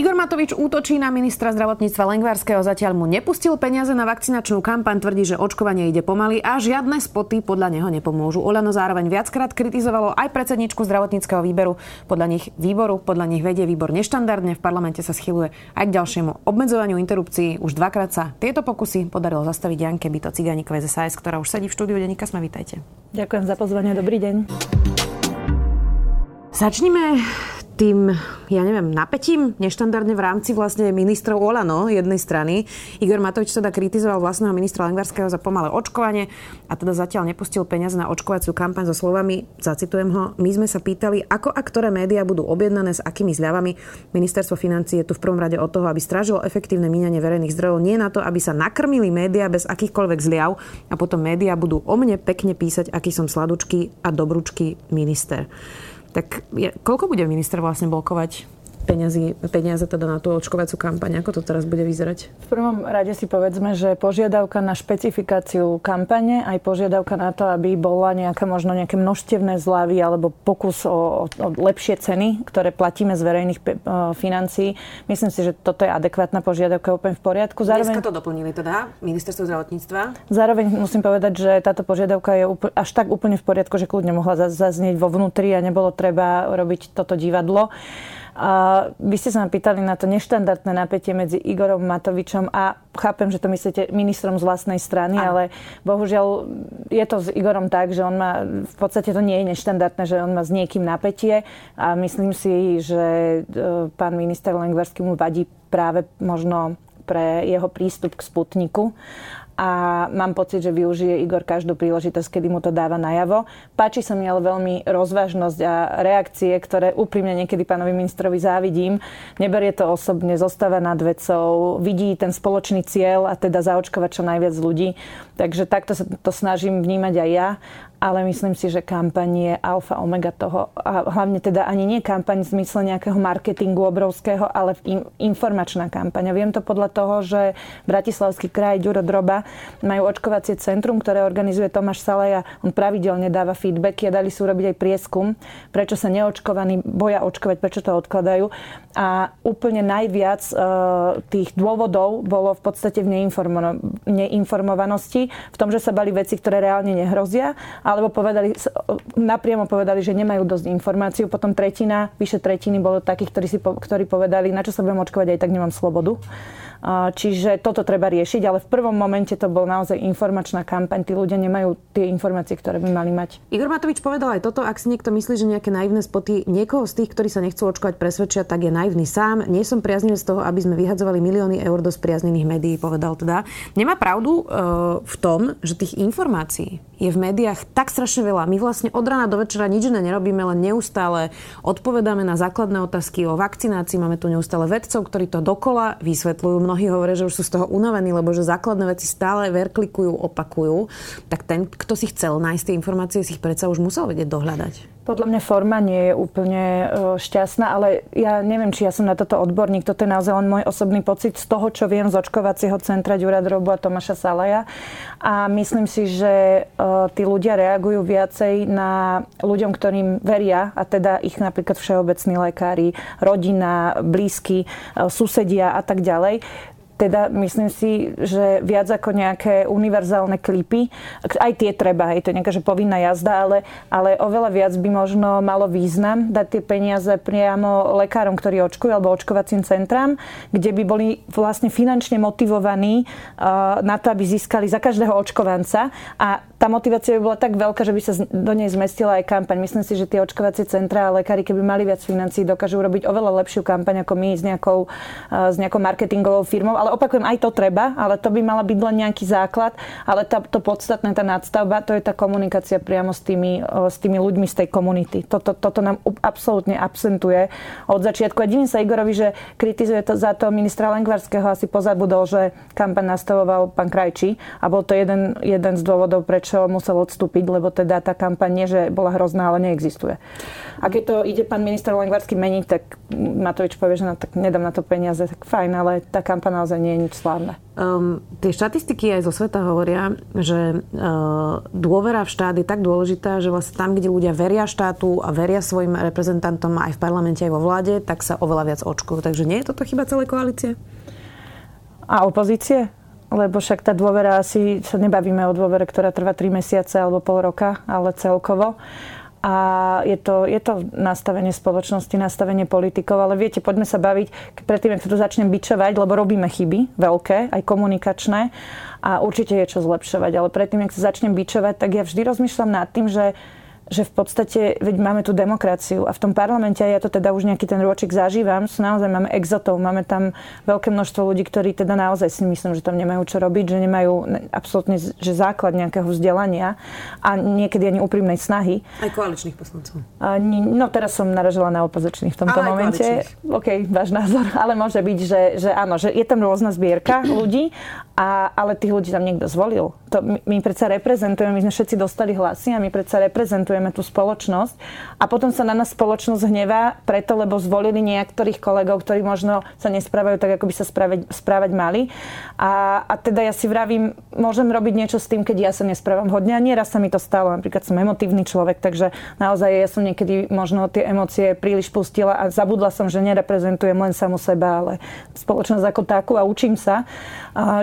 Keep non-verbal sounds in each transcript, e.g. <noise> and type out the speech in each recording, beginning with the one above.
Igor Matovič útočí na ministra zdravotníctva Lengvarského, zatiaľ mu nepustil peniaze na vakcinačnú kampaň, tvrdí, že očkovanie ide pomaly a žiadne spoty podľa neho nepomôžu. Olano zároveň viackrát kritizovalo aj predsedničku zdravotníckého výberu. Podľa nich výboru, podľa nich vedie výbor neštandardne, v parlamente sa schyluje aj k ďalšiemu obmedzovaniu interrupcií. Už dvakrát sa tieto pokusy podarilo zastaviť Janke Byto Ciganíkové z SAS, ktorá už sedí v štúdiu Denika Sme. Vítajte. Ďakujem za pozvanie, dobrý deň. Začnime tým, ja neviem, napätím neštandardne v rámci vlastne ministrov Olano jednej strany. Igor Matovič teda kritizoval vlastného ministra Lengvarského za pomalé očkovanie a teda zatiaľ nepustil peniaze na očkovaciu kampaň so slovami, zacitujem ho, my sme sa pýtali, ako a ktoré médiá budú objednané s akými zľavami. Ministerstvo financí je tu v prvom rade od toho, aby strážilo efektívne míňanie verejných zdrojov, nie na to, aby sa nakrmili médiá bez akýchkoľvek zliav a potom médiá budú o mne pekne písať, aký som sladučký a dobručký minister. Tak je, koľko bude minister vlastne blokovať peniazy, peniaze teda na tú očkovaciu kampaň? Ako to teraz bude vyzerať? V prvom rade si povedzme, že požiadavka na špecifikáciu kampane, aj požiadavka na to, aby bola nejaká možno nejaké množstevné zľavy alebo pokus o, o, o lepšie ceny, ktoré platíme z verejných pe, o, financií. Myslím si, že toto je adekvátna požiadavka úplne v poriadku. Zároveň, Dneska to doplnili teda ministerstvo zdravotníctva. Zároveň musím povedať, že táto požiadavka je úpl- až tak úplne v poriadku, že kľudne mohla zaznieť vo vnútri a nebolo treba robiť toto divadlo. A vy ste sa ma pýtali na to neštandardné napätie medzi Igorom Matovičom a chápem, že to myslíte ministrom z vlastnej strany, a. ale bohužiaľ je to s Igorom tak, že on má, v podstate to nie je neštandardné, že on má s niekým napätie a myslím si, že e, pán minister Lengvarský mu vadí práve možno pre jeho prístup k Sputniku a mám pocit, že využije Igor každú príležitosť, kedy mu to dáva najavo. Páči sa mi ale veľmi rozvážnosť a reakcie, ktoré úprimne niekedy pánovi ministrovi závidím. Neberie to osobne, zostáva nad vecou, vidí ten spoločný cieľ a teda zaočkovať čo najviac ľudí. Takže takto sa to snažím vnímať aj ja ale myslím si, že kampaň je alfa omega toho. A hlavne teda ani nie kampaň v zmysle nejakého marketingu obrovského, ale informačná kampaň. A viem to podľa toho, že Bratislavský kraj Ďuro Droba majú očkovacie centrum, ktoré organizuje Tomáš Salaja. On pravidelne dáva feedbacky a dali si urobiť aj prieskum, prečo sa neočkovaní boja očkovať, prečo to odkladajú. A úplne najviac e, tých dôvodov bolo v podstate v neinformovanosti, v tom, že sa bali veci, ktoré reálne nehrozia alebo povedali, napriamo povedali, že nemajú dosť informáciu. Potom tretina, vyše tretiny bolo takých, ktorí, si, ktorí povedali, na čo sa budem očkovať, aj tak nemám slobodu. Čiže toto treba riešiť, ale v prvom momente to bol naozaj informačná kampaň. Tí ľudia nemajú tie informácie, ktoré by mali mať. Igor Matovič povedal aj toto, ak si niekto myslí, že nejaké naivné spoty niekoho z tých, ktorí sa nechcú očkovať, presvedčia, tak je naivný sám. Nie som priaznivý z toho, aby sme vyhadzovali milióny eur do spriaznených médií, povedal teda. Nemá pravdu e, v tom, že tých informácií je v médiách tak strašne veľa. My vlastne od rána do večera nič iné nerobíme, len neustále odpovedáme na základné otázky o vakcinácii. Máme tu neustále vedcov, ktorí to dokola vysvetľujú mnohí hovoria, že už sú z toho unavení, lebo že základné veci stále verklikujú, opakujú, tak ten, kto si chcel nájsť tie informácie, si ich predsa už musel vedieť dohľadať. Podľa mňa forma nie je úplne e, šťastná, ale ja neviem, či ja som na toto odborník. Toto je naozaj len môj osobný pocit z toho, čo viem z očkovacieho centra Ďura Drobu a Tomáša Salaja. A myslím si, že e, tí ľudia reagujú viacej na ľuďom, ktorým veria, a teda ich napríklad všeobecní lekári, rodina, blízky, e, susedia a tak ďalej teda myslím si, že viac ako nejaké univerzálne klipy, aj tie treba, je to nejaká že povinná jazda, ale, ale oveľa viac by možno malo význam dať tie peniaze priamo lekárom, ktorí očkujú, alebo očkovacím centrám, kde by boli vlastne finančne motivovaní uh, na to, aby získali za každého očkovanca a tá motivácia by bola tak veľká, že by sa do nej zmestila aj kampaň. Myslím si, že tie očkovacie centrá a lekári, keby mali viac financií, dokážu urobiť oveľa lepšiu kampaň ako my s nejakou, s nejakou marketingovou firmou. Ale opakujem, aj to treba, ale to by mala byť len nejaký základ. Ale tá, to podstatné, tá nadstavba, to je tá komunikácia priamo s tými, s tými ľuďmi z tej komunity. Toto, toto nám absolútne absentuje od začiatku. A divím sa Igorovi, že kritizuje to za to ministra Lengvarského, asi pozabudol, že kampaň nastavoval pán Krajčí a bol to jeden, jeden z dôvodov, prečo musel odstúpiť, lebo teda tá kampaň nie, že bola hrozná, ale neexistuje. A keď to ide pán minister Lengvarsky meniť, tak Matovič povie, že no, tak nedám na to peniaze, tak fajn, ale tá kampaň naozaj nie je nič slávne. Um, tie štatistiky aj zo sveta hovoria, že uh, dôvera v štát je tak dôležitá, že vlastne tam, kde ľudia veria štátu a veria svojim reprezentantom aj v parlamente, aj vo vláde, tak sa oveľa viac očkujú. Takže nie je toto chyba celej koalície? A opozície? Lebo však tá dôvera asi, sa nebavíme o dôvere, ktorá trvá 3 mesiace alebo pol roka, ale celkovo. A je to, je to nastavenie spoločnosti, nastavenie politikov, ale viete, poďme sa baviť, predtým, ak sa tu začnem bičovať, lebo robíme chyby, veľké, aj komunikačné a určite je čo zlepšovať, ale predtým, ak sa začnem bičovať, tak ja vždy rozmýšľam nad tým, že že v podstate, veď máme tu demokraciu a v tom parlamente, ja to teda už nejaký ten ročik zažívam, sú naozaj, máme exotov, máme tam veľké množstvo ľudí, ktorí teda naozaj si myslím, že tam nemajú čo robiť, že nemajú absolútne že základ nejakého vzdelania a niekedy ani úprimnej snahy. Aj koaličných poslancov. No teraz som naražila na opozičných v tomto ale momente. OK, váš názor, ale môže byť, že, že áno, že je tam rôzna zbierka <clears throat> ľudí, a, ale tých ľudí tam niekto zvolil. To my, my predsa reprezentujeme, my sme všetci dostali hlasy a my predsa reprezentujeme podporujeme tú spoločnosť a potom sa na nás spoločnosť hnevá preto, lebo zvolili niektorých kolegov, ktorí možno sa nesprávajú tak, ako by sa správať, správať mali. A, a teda ja si vravím, môžem robiť niečo s tým, keď ja sa nesprávam hodne a nieraz sa mi to stalo. Napríklad som emotívny človek, takže naozaj ja som niekedy možno tie emócie príliš pustila a zabudla som, že nereprezentujem len samu seba, ale spoločnosť ako takú a učím sa.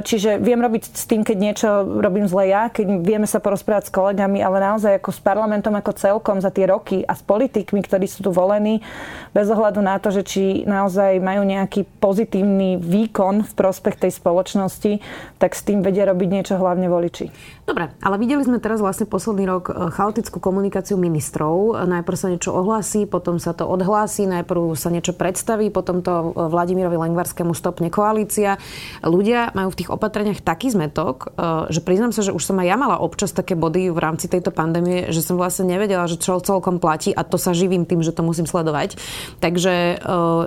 Čiže viem robiť s tým, keď niečo robím zle ja, keď vieme sa porozprávať s kolegami, ale naozaj ako s parlamentom, ako ako celkom za tie roky a s politikmi, ktorí sú tu volení, bez ohľadu na to, že či naozaj majú nejaký pozitívny výkon v prospech tej spoločnosti, tak s tým vedia robiť niečo hlavne voliči. Dobre, ale videli sme teraz vlastne posledný rok e, chaotickú komunikáciu ministrov. Najprv sa niečo ohlási, potom sa to odhlási, najprv sa niečo predstaví, potom to e, Vladimirovi Lengvarskému stopne koalícia. Ľudia majú v tých opatreniach taký zmetok, e, že priznám sa, že už som aj ja mala občas také body v rámci tejto pandémie, že som vlastne nevedela, že čo celkom platí a to sa živím tým, že to musím sledovať. Takže e,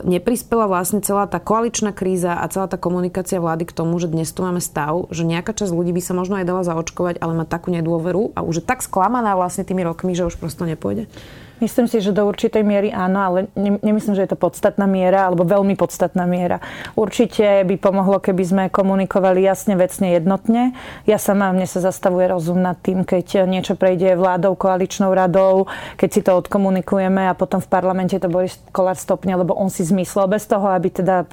neprispela vlastne celá tá koaličná kríza a celá tá komunikácia vlády k tomu, že dnes tu máme stav, že nejaká časť ľudí by sa možno aj dala zaočkovať, ale má takú nedôveru a už je tak sklamaná vlastne tými rokmi, že už prosto nepôjde. Myslím si, že do určitej miery áno, ale nemyslím, že je to podstatná miera alebo veľmi podstatná miera. Určite by pomohlo, keby sme komunikovali jasne, vecne, jednotne. Ja sama, mne sa zastavuje rozum nad tým, keď niečo prejde vládou, koaličnou radou, keď si to odkomunikujeme a potom v parlamente to Boris Kolár stopne, lebo on si zmyslel bez toho, aby teda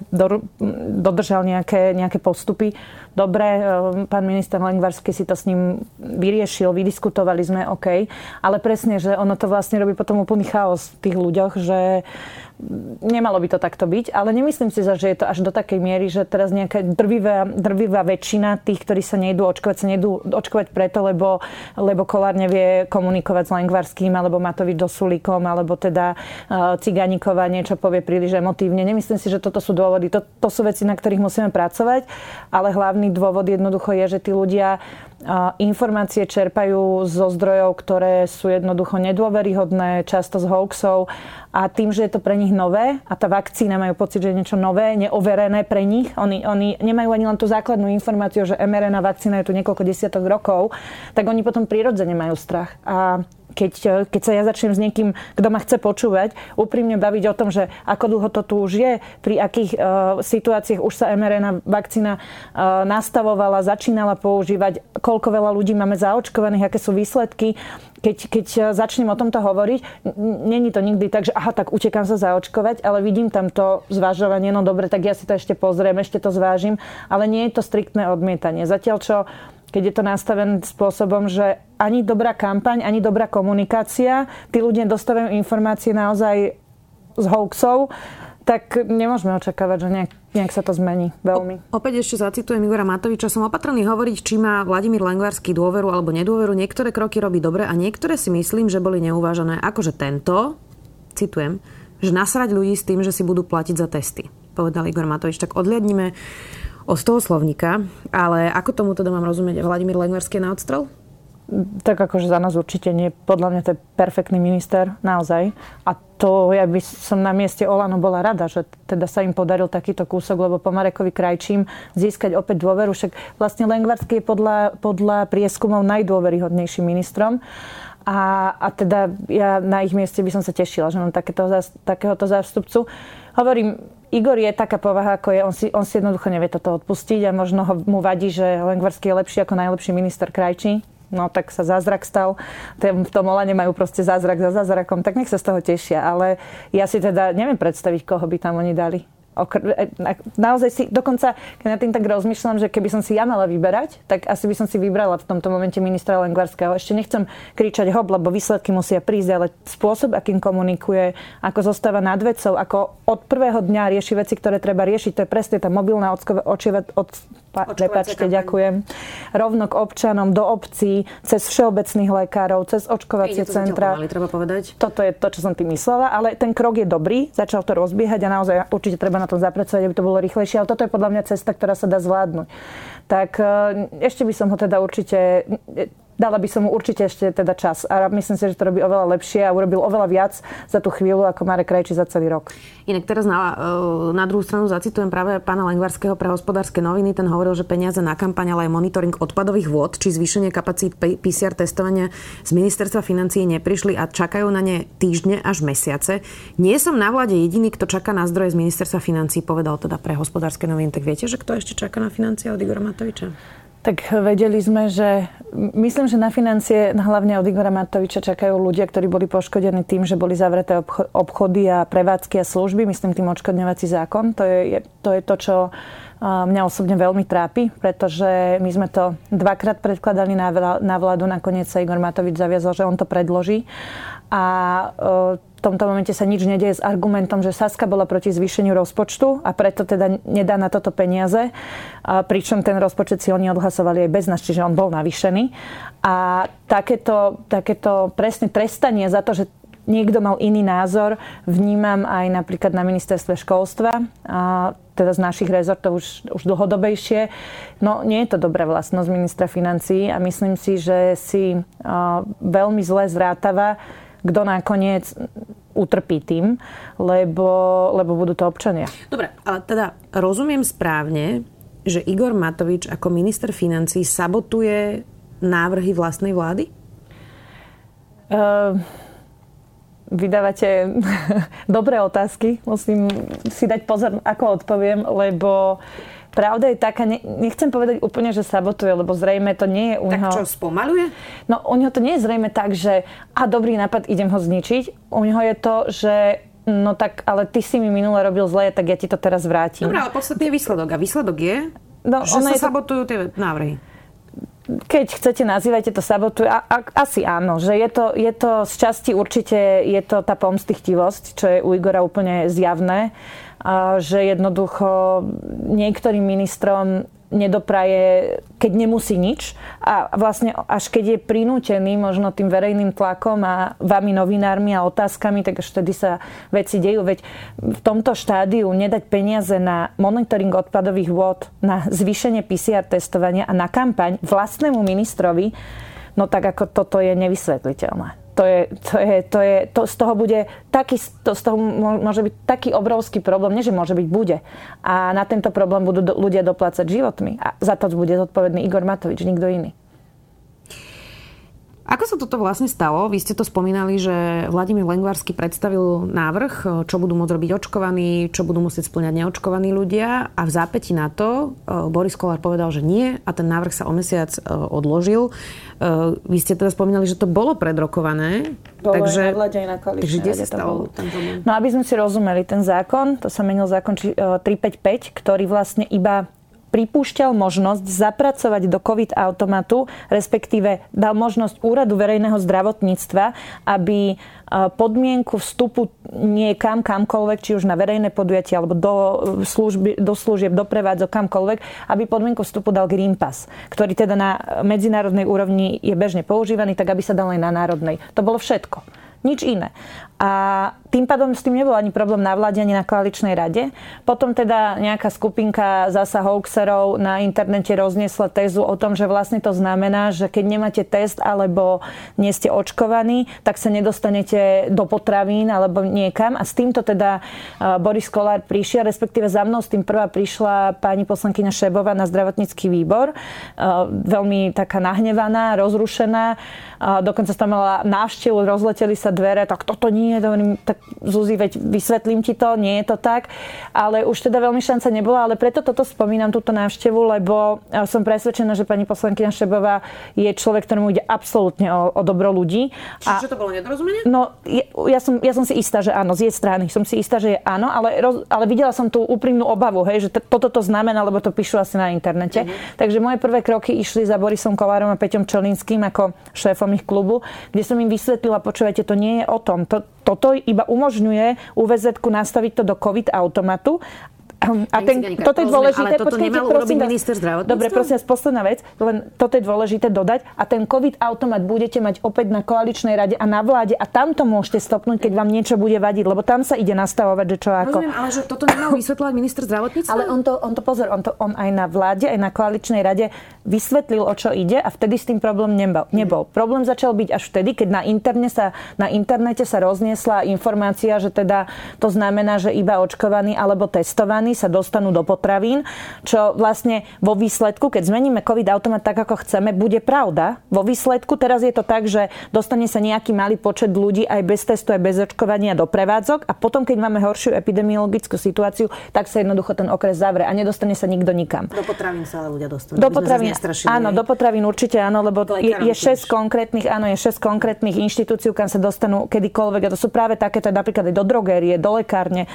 dodržal nejaké, nejaké postupy. Dobre, e, pán minister Lengvarský si to s ním vyriešil, vydiskutovali sme, OK, ale presne, že ono to vlastne robí potom úplný chaos v tých ľuďoch, že nemalo by to takto byť, ale nemyslím si, že je to až do takej miery, že teraz nejaká drvivá, drvivá väčšina tých, ktorí sa nejdú očkovať, sa nejdú očkovať preto, lebo, lebo Kolár nevie komunikovať s Lengvarským, alebo Matovič Dosulíkom, alebo teda uh, Ciganíková niečo povie príliš emotívne. Nemyslím si, že toto sú dôvody. To, to sú veci, na ktorých musíme pracovať, ale hlavný dôvod jednoducho je, že tí ľudia informácie čerpajú zo zdrojov, ktoré sú jednoducho nedôveryhodné, často z hoaxov a tým, že je to pre nich nové a tá vakcína majú pocit, že je niečo nové, neoverené pre nich, oni, oni nemajú ani len tú základnú informáciu, že mRNA vakcína je tu niekoľko desiatok rokov, tak oni potom prirodzene majú strach. A keď, keď sa ja začnem s niekým, kto ma chce počúvať, úprimne baviť o tom, že ako dlho to tu už je, pri akých uh, situáciách už sa mRNA vakcína uh, nastavovala, začínala používať, koľko veľa ľudí máme zaočkovaných, aké sú výsledky, keď, keď začnem o tomto hovoriť, není to nikdy tak, že aha, tak utekám sa zaočkovať, ale vidím tam to zvažovanie, no dobre, tak ja si to ešte pozriem, ešte to zvážim, ale nie je to striktné odmietanie. Zatiaľ, čo keď je to nastavené spôsobom, že ani dobrá kampaň, ani dobrá komunikácia, tí ľudia dostávajú informácie naozaj z hoaxov, tak nemôžeme očakávať, že nejak, nejak sa to zmení veľmi. O, opäť ešte zacitujem Igora Matoviča. Som opatrný hovoriť, či má Vladimír Lengvarský dôveru alebo nedôveru. Niektoré kroky robí dobre a niektoré si myslím, že boli neuvážené. Akože tento, citujem, že nasrať ľudí s tým, že si budú platiť za testy. Povedal Igor Matovič. Tak odliadnime od toho slovníka, ale ako tomu teda mám rozumieť? Vladimír Lengvarský na odstrel? Tak akože za nás určite nie. Podľa mňa to je perfektný minister, naozaj. A to ja by som na mieste Olano bola rada, že teda sa im podaril takýto kúsok, lebo po Marekovi Krajčím získať opäť dôveru. Však vlastne Lengvarský je podľa, podľa prieskumov najdôveryhodnejším ministrom. A, a teda ja na ich mieste by som sa tešila, že mám takéto, takéhoto zástupcu. Hovorím, Igor je taká povaha, ako je, on si, on si jednoducho nevie toto odpustiť a možno ho, mu vadí, že Lengvarský je lepší ako najlepší minister Krajčí. No tak sa zázrak stal. V tom Olane majú proste zázrak za zázrakom, tak nech sa z toho tešia. Ale ja si teda neviem predstaviť, koho by tam oni dali. E, naozaj si, dokonca, keď na tým tak rozmýšľam, že keby som si ja mala vyberať, tak asi by som si vybrala v tomto momente ministra Lengvarského. Ešte nechcem kričať hop, lebo výsledky musia prísť, ale spôsob, akým komunikuje, ako zostáva nad vecou, ako od prvého dňa rieši veci, ktoré treba riešiť, to je presne tá mobilná od, prepačte, ďakujem. Rovno k občanom, do obcí, cez všeobecných lekárov, cez očkovacie centra. Treba povedať. Toto je to, čo som tým myslela, ale ten krok je dobrý, začal to rozbiehať a naozaj určite treba na to zapracovať, aby to bolo rýchlejšie, ale toto je podľa mňa cesta, ktorá sa dá zvládnuť. Tak e, ešte by som ho teda určite dala by som mu určite ešte teda čas. A myslím si, že to robí oveľa lepšie a urobil oveľa viac za tú chvíľu ako Marek Krajči za celý rok. Inak teraz na, e, na druhú stranu zacitujem práve pána Lengvarského pre hospodárske noviny. Ten hovoril, že peniaze na kampaň, ale aj monitoring odpadových vôd či zvýšenie kapacít PCR testovania z ministerstva financií neprišli a čakajú na ne týždne až mesiace. Nie som na vláde jediný, kto čaká na zdroje z ministerstva financií, povedal teda pre hospodárske noviny. Tak viete, že kto ešte čaká na financie od Igora Matoviča? Tak vedeli sme, že myslím, že na financie hlavne od Igora Matoviča čakajú ľudia, ktorí boli poškodení tým, že boli zavreté obchody a prevádzky a služby, myslím tým odškodňovací zákon. To je to, je to čo mňa osobne veľmi trápi, pretože my sme to dvakrát predkladali na vládu, nakoniec sa Igor Matovič zaviazal, že on to predloží. A tomto momente sa nič nedieje s argumentom, že Saska bola proti zvýšeniu rozpočtu a preto teda nedá na toto peniaze. A pričom ten rozpočet si oni odhlasovali aj bez nás, čiže on bol navýšený. A takéto, takéto presne trestanie za to, že niekto mal iný názor, vnímam aj napríklad na ministerstve školstva, a teda z našich rezortov už, už dlhodobejšie. No nie je to dobrá vlastnosť ministra financí a myslím si, že si veľmi zle zrátava kto nakoniec utrpí tým, lebo, lebo budú to občania. Dobre, ale teda rozumiem správne, že Igor Matovič ako minister financí sabotuje návrhy vlastnej vlády? Uh, vydávate <laughs> dobré otázky. Musím si dať pozor, ako odpoviem, lebo uh, pravda je taká, nechcem povedať úplne, že sabotuje, lebo zrejme to nie je u neho... Tak čo, spomaluje? No u neho to nie je zrejme tak, že a dobrý nápad, idem ho zničiť. U neho je to, že no tak, ale ty si mi minule robil zle, tak ja ti to teraz vrátim. Dobre, ale podstatný je výsledok. A výsledok je, no, že sa je sabotujú to... tie návrhy keď chcete, nazývajte to sabotujú. A, a, asi áno, že je to, je to z časti určite, je to tá pomstichtivosť, čo je u Igora úplne zjavné že jednoducho niektorým ministrom nedopraje, keď nemusí nič a vlastne až keď je prinútený možno tým verejným tlakom a vami novinármi a otázkami, tak až vtedy sa veci dejú. Veď v tomto štádiu nedať peniaze na monitoring odpadových vôd, na zvýšenie PCR testovania a na kampaň vlastnému ministrovi, no tak ako toto je nevysvetliteľné to je, to je, to je, to z toho bude taký, to z toho môže byť taký obrovský problém, nie že môže byť, bude. A na tento problém budú do, ľudia doplácať životmi. A za to bude zodpovedný Igor Matovič, nikto iný. Ako sa toto vlastne stalo? Vy ste to spomínali, že Vladimír Lengvarsky predstavil návrh, čo budú môcť robiť očkovaní, čo budú musieť splňať neočkovaní ľudia a v zápäti na to e, Boris Kolár povedal, že nie a ten návrh sa o mesiac e, odložil. E, vy ste teda spomínali, že to bolo predrokované. Bolo takže, aj na takže kde sa stalo No aby sme si rozumeli, ten zákon, to sa menil zákon 355, ktorý vlastne iba pripúšťal možnosť zapracovať do COVID automatu, respektíve dal možnosť úradu verejného zdravotníctva, aby e, podmienku vstupu niekam, kamkoľvek, či už na verejné podujatie alebo do, e, služby, do služieb, do prevádzok, kamkoľvek, aby podmienku vstupu dal Green Pass, ktorý teda na medzinárodnej úrovni je bežne používaný, tak aby sa dal aj na národnej. To bolo všetko. Nič iné. A tým pádom s tým nebol ani problém na vláde, ani na koaličnej rade. Potom teda nejaká skupinka zasa hoaxerov na internete rozniesla tézu o tom, že vlastne to znamená, že keď nemáte test alebo nie ste očkovaní, tak sa nedostanete do potravín alebo niekam. A s týmto teda Boris Kolár prišiel, respektíve za mnou s tým prvá prišla pani poslankyňa Šebova na zdravotnícky výbor. Veľmi taká nahnevaná, rozrušená. Dokonca tam mala návštevu, rozleteli sa dvere, tak toto nie, tak tak Zuzi, veď vysvetlím ti to, nie je to tak. Ale už teda veľmi šanca nebola, ale preto toto spomínam, túto návštevu, lebo som presvedčená, že pani poslankyňa Šebová je človek, ktorému ide absolútne o, o dobro ľudí. Čiže a, to bolo nedorozumenie? No, ja, ja, som, ja som si istá, že áno, z jej strany. Som si istá, že je áno, ale, roz, ale videla som tú úprimnú obavu, hej, že t- toto to znamená, lebo to píšu asi na internete. Mm-hmm. Takže moje prvé kroky išli za Borisom Kolárom a Peťom Čelinským ako šéfom ich klubu, kde som im vysvetlila, počúvajte, to nie je o tom. To, toto iba umožňuje UVZ nastaviť to do COVID automatu a ten, toto je dôležité, ale toto počkejte, nemal prosím vás, minister zdravotníctva? Dobre, prosím vás, posledná vec, len toto je dôležité dodať. A ten COVID automat budete mať opäť na koaličnej rade a na vláde a tam to môžete stopnúť, keď vám niečo bude vadiť, lebo tam sa ide nastavovať, že čo ako. Rozumiem, ale že toto nemal vysvetľovať minister zdravotníctva? Ale on to, on to pozor, on, to, on aj na vláde, aj na koaličnej rade vysvetlil, o čo ide a vtedy s tým problém nebol. nebol. Problém začal byť až vtedy, keď na, interne sa, na internete sa rozniesla informácia, že teda to znamená, že iba očkovaní alebo testovaní potraviny sa dostanú do potravín, čo vlastne vo výsledku, keď zmeníme COVID automat tak, ako chceme, bude pravda. Vo výsledku teraz je to tak, že dostane sa nejaký malý počet ľudí aj bez testu, aj bez očkovania do prevádzok a potom, keď máme horšiu epidemiologickú situáciu, tak sa jednoducho ten okres zavre a nedostane sa nikto nikam. Do potravín sa ale ľudia dostanú. Do potravín, áno, do potravín určite áno, lebo je, je 6 konkrétnych, áno, je 6 konkrétnych inštitúcií, kam sa dostanú kedykoľvek. A to sú práve takéto napríklad aj do drogérie, do lekárne,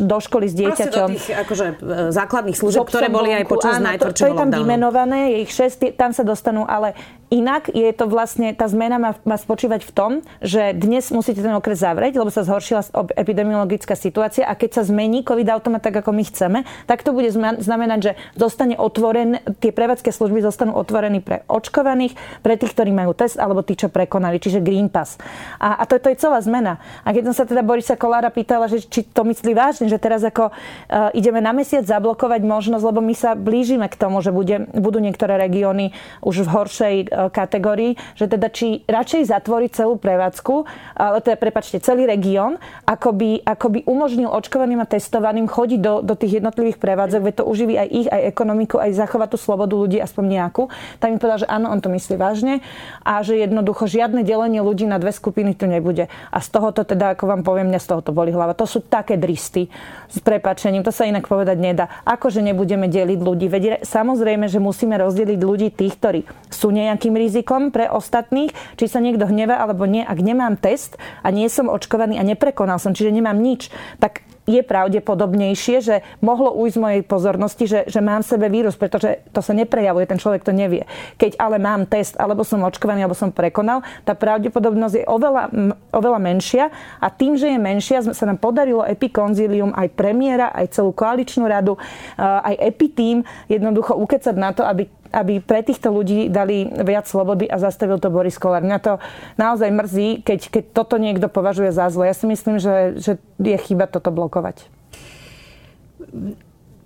do školy s dieťaťom dieťaťom. do tých akože, e, základných služieb, ktoré boli aj počas áno, najtvrdšieho to, to je tam vymenované, je ich šest, tam sa dostanú, ale Inak je to vlastne, tá zmena má, má spočívať v tom, že dnes musíte ten okres zavrieť, lebo sa zhoršila epidemiologická situácia a keď sa zmení COVID automat tak, ako my chceme, tak to bude znamenať, že zostane otvoren, tie prevádzke služby zostanú otvorené pre očkovaných, pre tých, ktorí majú test, alebo tí, čo prekonali, čiže Green Pass. A, a to, to je celá zmena. A keď som sa teda Borisa Kolára pýtala, že či to myslí vážne, že teraz ako uh, ideme na mesiac zablokovať možnosť, lebo my sa blížime k tomu, že bude, budú niektoré regióny už v horšej uh, kategórií, že teda či radšej zatvoriť celú prevádzku, ale teda prepačte, celý región, ako by, ako by umožnil očkovaným a testovaným chodiť do, do tých jednotlivých prevádzok, veď to uživí aj ich, aj ekonomiku, aj zachovať tú slobodu ľudí aspoň nejakú. Tak mi povedal, že áno, on to myslí vážne a že jednoducho žiadne delenie ľudí na dve skupiny tu nebude. A z tohoto teda, ako vám poviem, mňa z tohoto boli hlava. To sú také dristy s prepačením, to sa inak povedať nedá. Akože nebudeme deliť ľudí. Veď samozrejme, že musíme rozdeliť ľudí tých, ktorí sú nejakým veľkým rizikom pre ostatných, či sa niekto hneva alebo nie. Ak nemám test a nie som očkovaný a neprekonal som, čiže nemám nič, tak je pravdepodobnejšie, že mohlo ujsť mojej pozornosti, že, že mám v sebe vírus, pretože to sa neprejavuje, ten človek to nevie. Keď ale mám test, alebo som očkovaný, alebo som prekonal, tá pravdepodobnosť je oveľa, oveľa menšia a tým, že je menšia, sa nám podarilo epikonzílium aj premiéra, aj celú koaličnú radu, aj epitým jednoducho ukecať na to, aby aby pre týchto ľudí dali viac slobody a zastavil to Boris Kolár. Mňa to naozaj mrzí, keď, keď toto niekto považuje za zlo. Ja si myslím, že, že je chyba toto blokovať.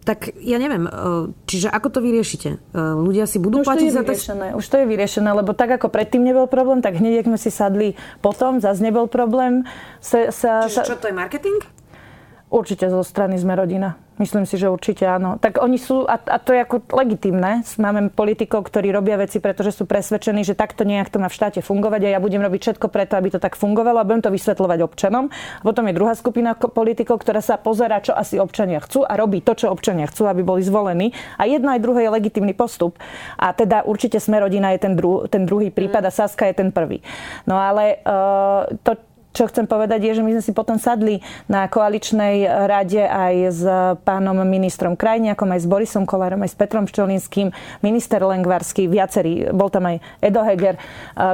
Tak ja neviem, e, čiže ako to vyriešite? E, ľudia si budú už platiť za to? Už to je vyriešené, lebo tak ako predtým nebol problém, tak hneď, ak sme si sadli potom, zase nebol problém. Sa, sa, čiže čo to je marketing? Určite zo strany sme rodina. Myslím si, že určite áno. Tak oni sú, a, a to je ako legitimné. Máme politikov, ktorí robia veci, pretože sú presvedčení, že takto nejak to má v štáte fungovať a ja budem robiť všetko preto, aby to tak fungovalo a budem to vysvetľovať občanom. A potom je druhá skupina politikov, ktorá sa pozera, čo asi občania chcú a robí to, čo občania chcú, aby boli zvolení. A jedno aj druhé je legitimný postup. A teda určite sme rodina je ten, dru, ten druhý prípad a Saska je ten prvý. No ale uh, to, čo chcem povedať je, že my sme si potom sadli na koaličnej rade aj s pánom ministrom Krajniakom, aj s Borisom Kolárom, aj s Petrom Ščolinským, minister Lengvarský, viacerí, bol tam aj Edo Heger,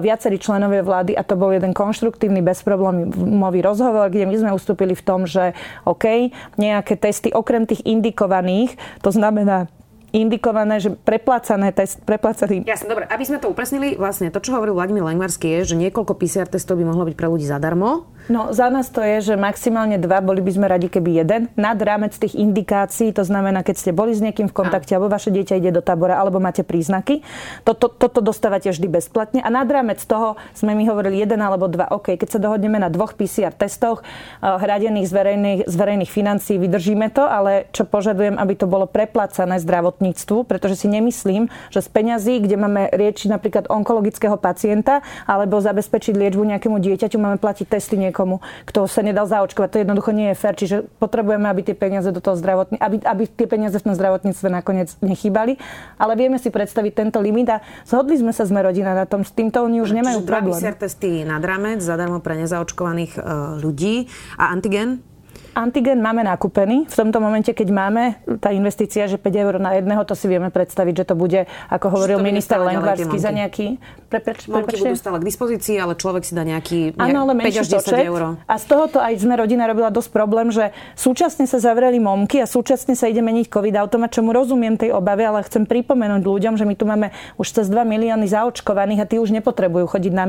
viacerí členovia vlády a to bol jeden konštruktívny, bezproblémový rozhovor, kde my sme ustúpili v tom, že OK, nejaké testy okrem tých indikovaných, to znamená indikované, že preplácané test, preplácaný. Jasne, dobre, aby sme to upresnili, vlastne to, čo hovoril Vladimír Lengvarský, je, že niekoľko PCR testov by mohlo byť pre ľudí zadarmo. No, za nás to je, že maximálne dva, boli by sme radi, keby jeden. Nad rámec tých indikácií, to znamená, keď ste boli s niekým v kontakte, alebo vaše dieťa ide do tábora, alebo máte príznaky, toto, toto dostávate vždy bezplatne. A nad rámec toho sme mi hovorili jeden alebo dva. OK, keď sa dohodneme na dvoch PCR testoch, eh, hradených z verejných, z verejných financií, vydržíme to, ale čo požadujem, aby to bolo preplácané zdravotníctvu, pretože si nemyslím, že z peňazí, kde máme riečiť napríklad onkologického pacienta alebo zabezpečiť liečbu nejakému dieťaťu, máme platiť testy niekomu kto sa nedal zaočkovať. To jednoducho nie je fér. Čiže potrebujeme, aby tie peniaze do toho zdravotní, aby, aby tie peniaze v tom zdravotníctve nakoniec nechýbali. Ale vieme si predstaviť tento limit a zhodli sme sa sme rodina na tom. S týmto oni už nemajú problém. Čiže testy nad rámec zadarmo pre nezaočkovaných e, ľudí a antigen Antigen máme nakúpený. V tomto momente, keď máme tá investícia, že 5 eur na jedného, to si vieme predstaviť, že to bude, ako hovoril minister Lengvarsky, za nejaký... Pre, pre, pre, budú stále k dispozícii, ale človek si dá nejaký ne, ano, ale 5 až 10 eur. A z tohoto aj sme rodina robila dosť problém, že súčasne sa zavreli momky a súčasne sa ide meniť COVID automat, čomu rozumiem tej obave, ale chcem pripomenúť ľuďom, že my tu máme už cez 2 milióny zaočkovaných a tí už nepotrebujú chodiť na,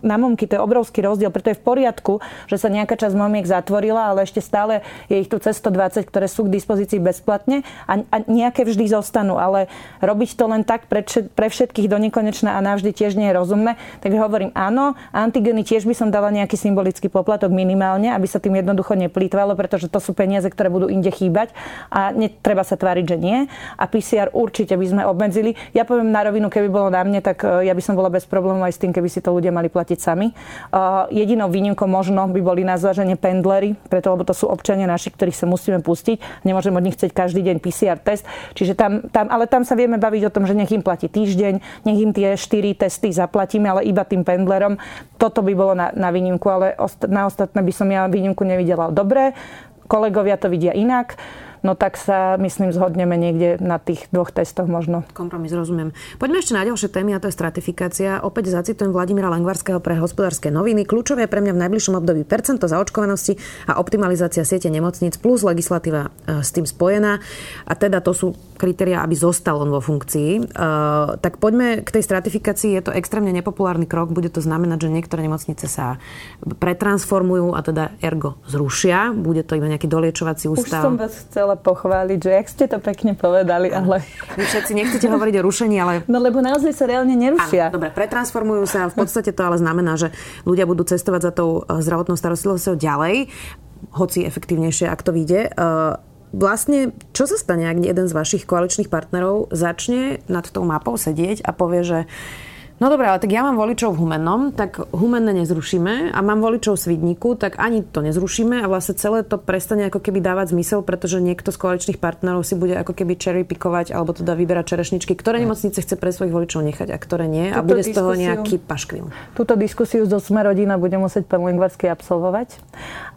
na momky. To je obrovský rozdiel, preto je v poriadku, že sa nejaká časť momiek zatvorila, ale ešte stále stále je ich tu cez 120, ktoré sú k dispozícii bezplatne a, a nejaké vždy zostanú, ale robiť to len tak pre, pre všetkých do nekonečna a navždy tiež nie je rozumné. Takže hovorím áno, antigeny tiež by som dala nejaký symbolický poplatok minimálne, aby sa tým jednoducho neplýtvalo, pretože to sú peniaze, ktoré budú inde chýbať a netreba sa tváriť, že nie. A PCR určite by sme obmedzili. Ja poviem na rovinu, keby bolo na mne, tak e, ja by som bola bez problémov aj s tým, keby si to ľudia mali platiť sami. Uh, jedinou výnimkou možno by boli na zváženie pendlery, preto lebo to sú občania naši, ktorých sa musíme pustiť. Nemôžeme od nich chcieť každý deň PCR test. Čiže tam, tam, ale tam sa vieme baviť o tom, že nech im platí týždeň, nech im tie 4 testy zaplatíme, ale iba tým pendlerom. Toto by bolo na, na výnimku, ale na ostatné by som ja výnimku nevidela. Dobre, kolegovia to vidia inak no tak sa, myslím, zhodneme niekde na tých dvoch testoch možno. Kompromis, rozumiem. Poďme ešte na ďalšie témy a to je stratifikácia. Opäť zacitujem Vladimíra Langvarského pre hospodárske noviny. Kľúčové je pre mňa v najbližšom období percento zaočkovanosti a optimalizácia siete nemocníc plus legislatíva e, s tým spojená. A teda to sú kritéria, aby zostal on vo funkcii. Uh, tak poďme k tej stratifikácii. Je to extrémne nepopulárny krok. Bude to znamenať, že niektoré nemocnice sa pretransformujú a teda ergo zrušia. Bude to iba nejaký doliečovací ústav. Už som vás chcela pochváliť, že jak ste to pekne povedali, ale... Vy všetci nechcete hovoriť o rušení, ale... <laughs> No lebo naozaj sa reálne nerušia. Áno, dobre, pretransformujú sa. V podstate to ale znamená, že ľudia budú cestovať za tou eh, zdravotnou starostlivosťou ďalej hoci efektívnejšie, ak to vyjde. Eh, vlastne, čo sa stane, ak jeden z vašich koaličných partnerov začne nad tou mapou sedieť a povie, že No dobré, ale tak ja mám voličov v Humennom, tak Humenné nezrušíme a mám voličov v Svidníku, tak ani to nezrušíme a vlastne celé to prestane ako keby dávať zmysel, pretože niekto z koaličných partnerov si bude ako keby cherry pikovať alebo teda vyberať čerešničky, ktoré nemocnice chce pre svojich voličov nechať a ktoré nie a bude z toho nejaký paškvil. Túto diskusiu zo Sme rodina bude musieť pán Lingvarský absolvovať.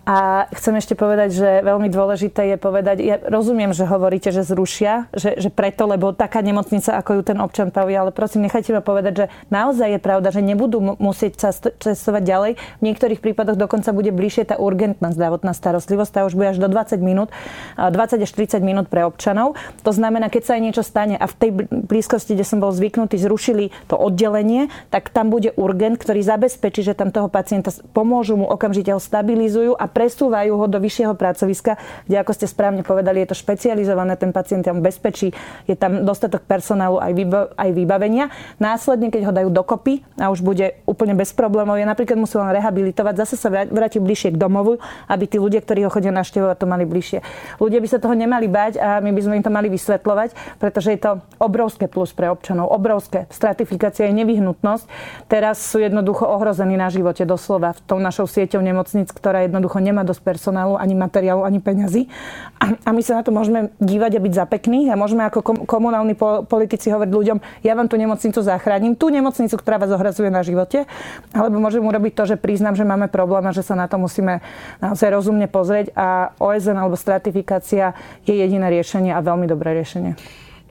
A chcem ešte povedať, že veľmi dôležité je povedať, ja rozumiem, že hovoríte, že zrušia, že, že preto, lebo taká nemocnica, ako ju ten občan povie, ale prosím, nechajte ma povedať, že naozaj je pravda, že nebudú musieť cestovať ďalej. V niektorých prípadoch dokonca bude bližšie tá urgentná zdravotná starostlivosť, tá už bude až do 20 minút, 20 až 30 minút pre občanov. To znamená, keď sa aj niečo stane a v tej blízkosti, kde som bol zvyknutý, zrušili to oddelenie, tak tam bude urgent, ktorý zabezpečí, že tam toho pacienta pomôžu mu, okamžite ho stabilizujú a presúvajú ho do vyššieho pracoviska, kde, ako ste správne povedali, je to špecializované, ten pacient tam bezpečí, je tam dostatok personálu aj, aj vybavenia. Následne, keď ho dajú dokopy a už bude úplne bez problémov. Ja napríklad musím len rehabilitovať, zase sa vráti bližšie k domovu, aby tí ľudia, ktorí ho chodia naštevovať, to mali bližšie. Ľudia by sa toho nemali bať a my by sme im to mali vysvetľovať, pretože je to obrovské plus pre občanov, obrovské. Stratifikácia je nevyhnutnosť. Teraz sú jednoducho ohrození na živote doslova v tom našou sieťou nemocnic, ktorá jednoducho nemá dosť personálu, ani materiálu, ani peňazí. A, a my sa na to môžeme dívať a byť za pekných a môžeme ako komunálni politici hovoriť ľuďom, ja vám tú nemocnicu zachránim, tú nemocnicu nemocnicu, ktorá vás ohrazuje na živote, alebo môžem urobiť to, že priznám, že máme problém a že sa na to musíme naozaj rozumne pozrieť a OSN alebo stratifikácia je jediné riešenie a veľmi dobré riešenie.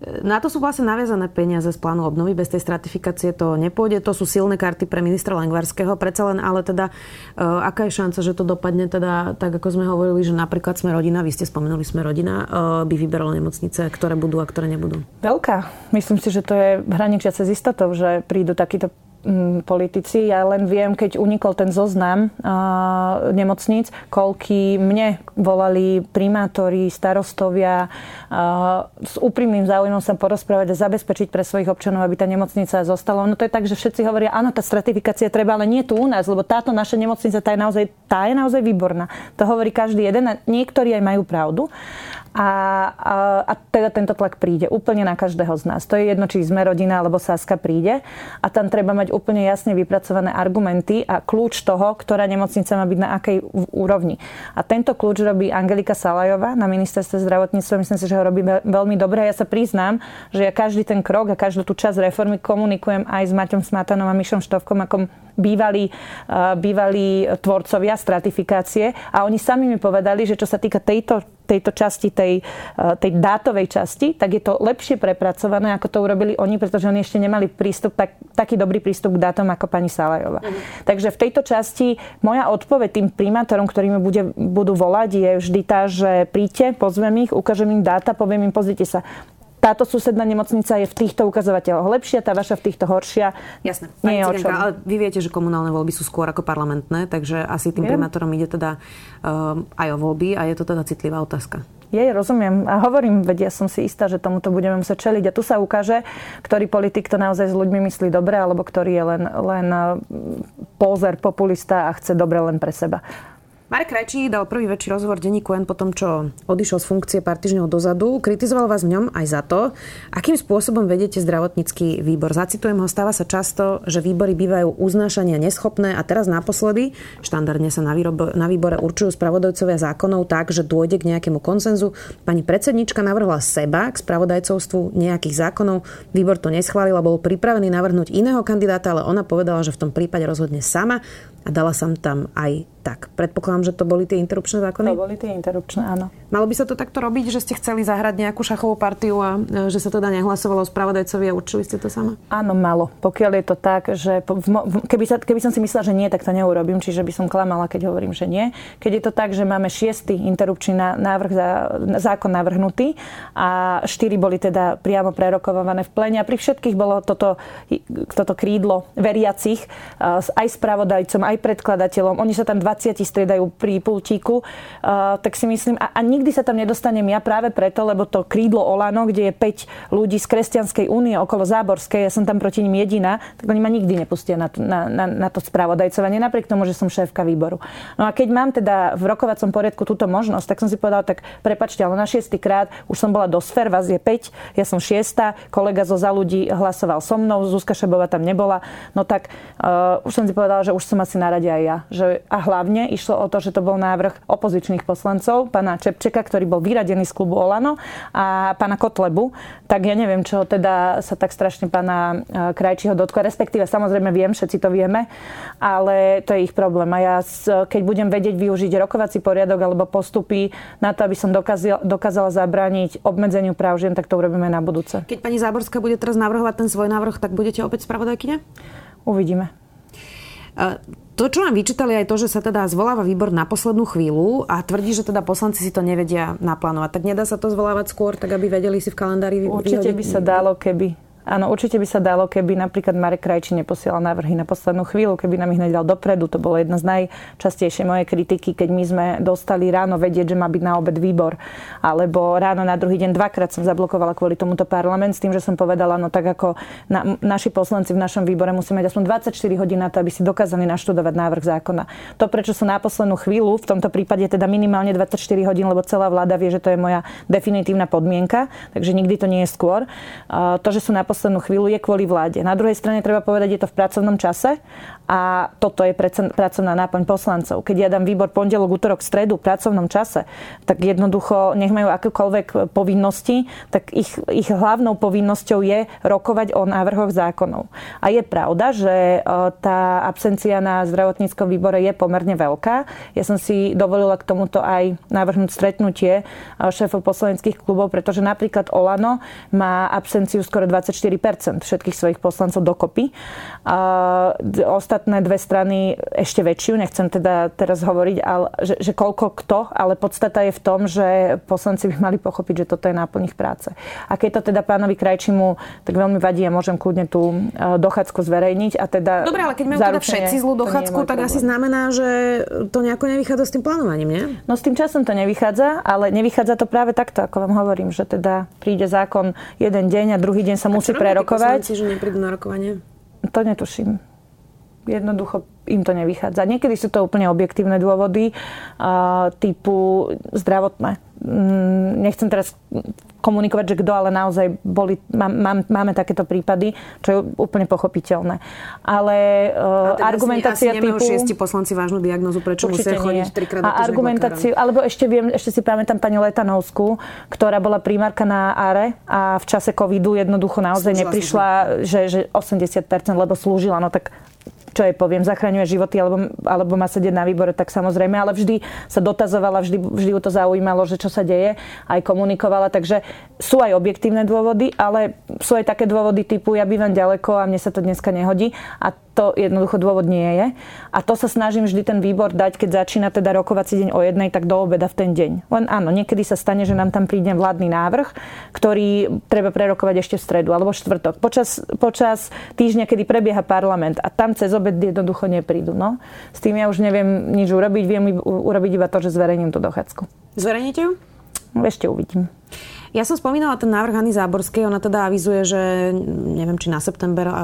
Na to sú vlastne naviazané peniaze z plánu obnovy. Bez tej stratifikácie to nepôjde. To sú silné karty pre ministra Lengvarského. Predsa len, ale teda, uh, aká je šanca, že to dopadne teda tak, ako sme hovorili, že napríklad sme rodina, vy ste spomenuli sme rodina, uh, by vyberala nemocnice, ktoré budú a ktoré nebudú? Veľká. Myslím si, že to je hraničiace z istotou, že prídu takíto politici. Ja len viem, keď unikol ten zoznam uh, nemocníc, koľky mne volali primátori, starostovia uh, s úprimným záujmom sa porozprávať a zabezpečiť pre svojich občanov, aby tá nemocnica zostala. No to je tak, že všetci hovoria, áno, tá stratifikácia treba, ale nie tu u nás, lebo táto naša nemocnica, tá je naozaj, tá je naozaj výborná. To hovorí každý jeden a niektorí aj majú pravdu. A, a, a teda tento tlak príde úplne na každého z nás. To je jedno, či sme rodina alebo Saska príde. A tam treba mať úplne jasne vypracované argumenty a kľúč toho, ktorá nemocnica má byť na akej úrovni. A tento kľúč robí Angelika Salajová na ministerstve zdravotníctva. Myslím si, že ho robí veľmi dobre. Ja sa priznám, že ja každý ten krok a každú tú časť reformy komunikujem aj s Maťom Smatanom a Mišom Štovkom ako bývalí, bývalí tvorcovia stratifikácie a oni sami mi povedali, že čo sa týka tejto, tejto časti, tej, tej dátovej časti, tak je to lepšie prepracované, ako to urobili oni, pretože oni ešte nemali prístup, tak, taký dobrý prístup k dátom ako pani Salajová. Mhm. Takže v tejto časti moja odpoveď tým primátorom, ktorí mi bude, budú volať, je vždy tá, že príďte, pozvem ich, ukážem im dáta, poviem im, pozrite sa, táto susedná nemocnica je v týchto ukazovateľoch lepšia, tá vaša v týchto horšia. Jasné. Nie je o čom. Ale vy viete, že komunálne voľby sú skôr ako parlamentné, takže asi tým Viem. primátorom ide teda um, aj o voľby a je to teda citlivá otázka. Jej, rozumiem. A hovorím, vedia, ja som si istá, že tomuto budeme musieť čeliť. A tu sa ukáže, ktorý politik to naozaj s ľuďmi myslí dobre, alebo ktorý je len, len pózer, populista a chce dobre len pre seba. Marek Krajčí dal prvý väčší rozhovor denníku N po tom, čo odišiel z funkcie pár týždňov dozadu. Kritizoval vás v ňom aj za to, akým spôsobom vedete zdravotnícky výbor. Zacitujem ho, stáva sa často, že výbory bývajú uznášania neschopné a teraz naposledy štandardne sa na, výrobo, na výbore určujú spravodajcovia zákonov tak, že dôjde k nejakému konsenzu. Pani predsednička navrhla seba k spravodajcovstvu nejakých zákonov. Výbor to neschválil a bol pripravený navrhnúť iného kandidáta, ale ona povedala, že v tom prípade rozhodne sama a dala som tam aj tak. Predpokladám, že to boli tie interrupčné zákony? To boli tie interrupčné, áno. Malo by sa to takto robiť, že ste chceli zahrať nejakú šachovú partiu a e, že sa teda nehlasovalo spravodajcovi a určili ste to sama? Áno, malo. Pokiaľ je to tak, že keby, sa, keby som si myslela, že nie, tak to neurobím, čiže by som klamala, keď hovorím, že nie. Keď je to tak, že máme šiestý interrupčný návrh, zákon navrhnutý a štyri boli teda priamo prerokované v plene a pri všetkých bolo toto, toto krídlo veriacich e, aj spravodajcom, aj predkladateľom. Oni sa tam 20 striedajú pri pultíku, tak si myslím, a, a nikdy sa tam nedostanem ja práve preto, lebo to krídlo Olano, kde je 5 ľudí z Kresťanskej únie okolo Záborskej, ja som tam proti nim jediná, tak oni ma nikdy nepustia na, na, na, na to spravodajcovanie, napriek tomu, že som šéfka výboru. No a keď mám teda v rokovacom poriadku túto možnosť, tak som si povedal, tak prepačte, ale na šiestý krát už som bola do sfér, vás je 5, ja som šiesta, kolega zo za ľudí hlasoval so mnou, Zuzka Šebová tam nebola, no tak uh, už som si povedala, že už som asi na rade aj ja. Že, a hlavne išlo o to, že to bol návrh opozičných poslancov, pána Čepčeka, ktorý bol vyradený z klubu Olano a pána Kotlebu. Tak ja neviem, čo teda sa tak strašne pána e, Krajčího dotkla. Respektíve samozrejme viem, všetci to vieme, ale to je ich problém. A ja, keď budem vedieť využiť rokovací poriadok alebo postupy na to, aby som dokázala, dokázala zabrániť obmedzeniu práv žien, tak to urobíme na budúce. Keď pani Záborská bude teraz navrhovať ten svoj návrh, tak budete opäť spravodajkyne? Uvidíme. To, čo nám vyčítali, aj to, že sa teda zvoláva výbor na poslednú chvíľu a tvrdí, že teda poslanci si to nevedia naplánovať. Tak nedá sa to zvolávať skôr, tak aby vedeli si v kalendári Určite by sa dalo, keby Áno, určite by sa dalo, keby napríklad Marek Krajčí neposielal návrhy na poslednú chvíľu, keby nám ich nedal dopredu. To bolo jedna z najčastejšie moje kritiky, keď my sme dostali ráno vedieť, že má byť na obed výbor. Alebo ráno na druhý deň dvakrát som zablokovala kvôli tomuto parlament s tým, že som povedala, no tak ako na, naši poslanci v našom výbore musí mať aspoň 24 hodín na to, aby si dokázali naštudovať návrh zákona. To, prečo sú na poslednú chvíľu, v tomto prípade teda minimálne 24 hodín, lebo celá vláda vie, že to je moja definitívna podmienka, takže nikdy to nie je skôr. To, že sú na poslednú chvíľu, je kvôli vláde. Na druhej strane treba povedať, je to v pracovnom čase a toto je pracovná náplň poslancov. Keď ja dám výbor pondelok, útorok, stredu v pracovnom čase, tak jednoducho nech majú akékoľvek povinnosti, tak ich, ich hlavnou povinnosťou je rokovať o návrhoch zákonov. A je pravda, že e, tá absencia na zdravotníckom výbore je pomerne veľká. Ja som si dovolila k tomuto aj navrhnúť stretnutie e, šéfov poslaneckých klubov, pretože napríklad Olano má absenciu skoro 24% všetkých svojich poslancov dokopy. Ostatné dve strany ešte väčšiu, nechcem teda teraz hovoriť, ale, že, že koľko kto, ale podstata je v tom, že poslanci by mali pochopiť, že toto je náplň ich práce. A keď to teda pánovi Krajčimu tak veľmi vadí, ja môžem kľudne tú e, dochádzku zverejniť a teda... Dobre, ale keď majú teda všetci zlú dochádzku, tak problém. asi znamená, že to nejako nevychádza s tým plánovaním, nie? No s tým časom to nevychádza, ale nevychádza to práve takto, ako vám hovorím, že teda príde zákon jeden deň a druhý deň sa a musí prerokovať. A že neprídu na rokovanie? To netuším jednoducho im to nevychádza. Niekedy sú to úplne objektívne dôvody typu zdravotné. Mm, nechcem teraz komunikovať, že kto, ale naozaj boli, má, má, máme takéto prípady, čo je úplne pochopiteľné. Ale uh, argumentácia asi, asi typu... šiesti poslanci vážnu diagnozu, prečo musia chodiť trikrát A argumentáciu, alebo ešte viem, ešte si pamätám pani Letanovskú, ktorá bola primárka na ARE a v čase covidu jednoducho naozaj slúžila neprišla, že, že 80%, lebo slúžila, no tak čo jej poviem, zachraňuje životy alebo, alebo má sedieť na výbore, tak samozrejme, ale vždy sa dotazovala, vždy, vždy ju to zaujímalo, že čo sa deje, aj komunikovala, takže sú aj objektívne dôvody, ale sú aj také dôvody typu ja bývam ďaleko a mne sa to dneska nehodí a to jednoducho dôvod nie je. A to sa snažím vždy ten výbor dať, keď začína teda rokovací deň o jednej, tak do obeda v ten deň. Len áno, niekedy sa stane, že nám tam príde vládny návrh, ktorý treba prerokovať ešte v stredu alebo štvrtok. Počas, počas týždňa, kedy prebieha parlament a tam cez obed jednoducho neprídu. No. S tým ja už neviem nič urobiť, viem urobiť iba to, že zverejním tú dochádzku. Zverejníte ju? Ešte uvidím. Ja som spomínala ten návrh Hany Záborskej. Ona teda avizuje, že neviem, či na september uh,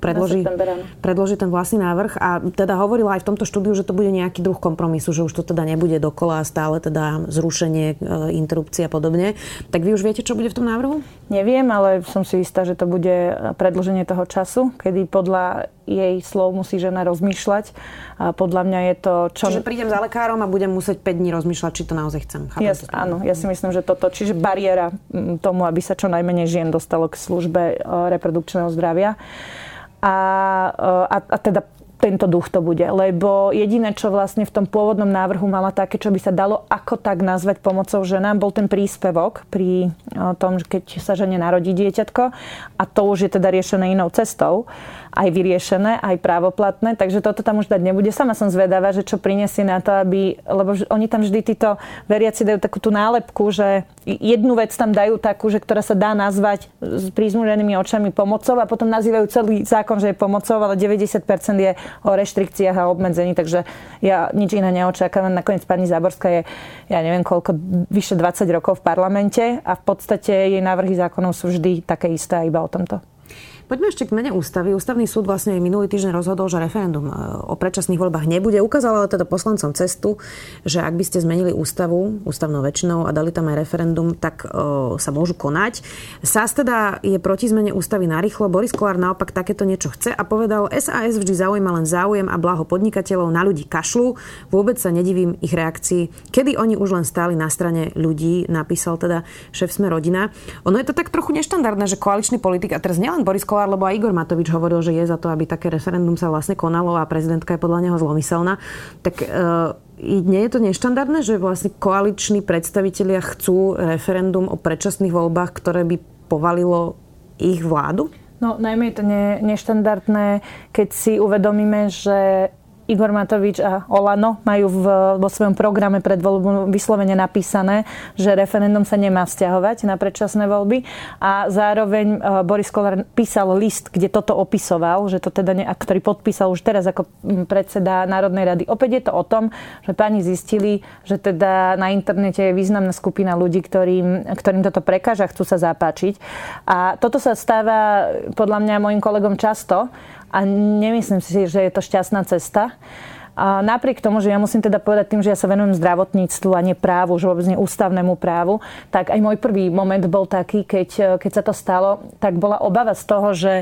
predloží, na september, predloží ten vlastný návrh. A teda hovorila aj v tomto štúdiu, že to bude nejaký druh kompromisu, že už to teda nebude dokola stále teda zrušenie, uh, interrupcie a podobne. Tak vy už viete, čo bude v tom návrhu? Neviem, ale som si istá, že to bude predloženie toho času, kedy podľa jej slov musí žena rozmýšľať. A podľa mňa je to... Čo... Čiže prídem za lekárom a budem musieť 5 dní rozmýšľať, či to naozaj chcem. ja, áno, ja si myslím, že toto, čiže bariéra tomu, aby sa čo najmenej žien dostalo k službe e, reprodukčného zdravia. A, e, a, a teda tento duch to bude. Lebo jediné, čo vlastne v tom pôvodnom návrhu mala také, čo by sa dalo ako tak nazvať pomocou ženám, bol ten príspevok pri tom, keď sa žene narodí dieťatko. A to už je teda riešené inou cestou aj vyriešené, aj právoplatné, takže toto tam už dať nebude. Sama som zvedavá, že čo prinesie na to, aby, lebo oni tam vždy títo veriaci dajú takú tú nálepku, že jednu vec tam dajú takú, že ktorá sa dá nazvať s prízmuženými očami pomocou a potom nazývajú celý zákon, že je pomocou, ale 90% je o reštrikciách a obmedzení, takže ja nič iné neočakávam. Nakoniec pani Záborská je, ja neviem koľko, vyše 20 rokov v parlamente a v podstate jej návrhy zákonov sú vždy také isté iba o tomto. Poďme ešte k mene ústavy. Ústavný súd vlastne minulý týždeň rozhodol, že referendum e, o predčasných voľbách nebude. Ukázal ale teda poslancom cestu, že ak by ste zmenili ústavu ústavnou väčšinou a dali tam aj referendum, tak o, e, sa môžu konať. SAS teda je proti zmene ústavy narýchlo. Boris Kolár naopak takéto niečo chce a povedal, SAS vždy zaujíma len záujem a blaho podnikateľov, na ľudí kašľú. Vôbec sa nedivím ich reakcii. Kedy oni už len stáli na strane ľudí, napísal teda šéf Sme rodina. Ono je to tak trochu neštandardné, že koaličný politik, a teraz nielen Boris Kolár, Kolár, lebo aj Igor Matovič hovoril, že je za to, aby také referendum sa vlastne konalo a prezidentka je podľa neho zlomyselná. Tak e, nie je to neštandardné, že vlastne koaliční predstavitelia chcú referendum o predčasných voľbách, ktoré by povalilo ich vládu? No, najmä je to ne, neštandardné, keď si uvedomíme, že Igor Matovič a Olano majú v, vo svojom programe pred voľbou vyslovene napísané, že referendum sa nemá vzťahovať na predčasné voľby a zároveň e, Boris Kolár písal list, kde toto opisoval, že to teda ne, ktorý podpísal už teraz ako predseda Národnej rady. Opäť je to o tom, že pani zistili, že teda na internete je významná skupina ľudí, ktorým, ktorým toto prekáža, chcú sa zapáčiť. A toto sa stáva podľa mňa mojim kolegom často a nemyslím si, že je to šťastná cesta. A napriek tomu, že ja musím teda povedať tým, že ja sa venujem zdravotníctvu a nie právu, že vôbec nie ústavnému právu, tak aj môj prvý moment bol taký, keď, keď sa to stalo, tak bola obava z toho, že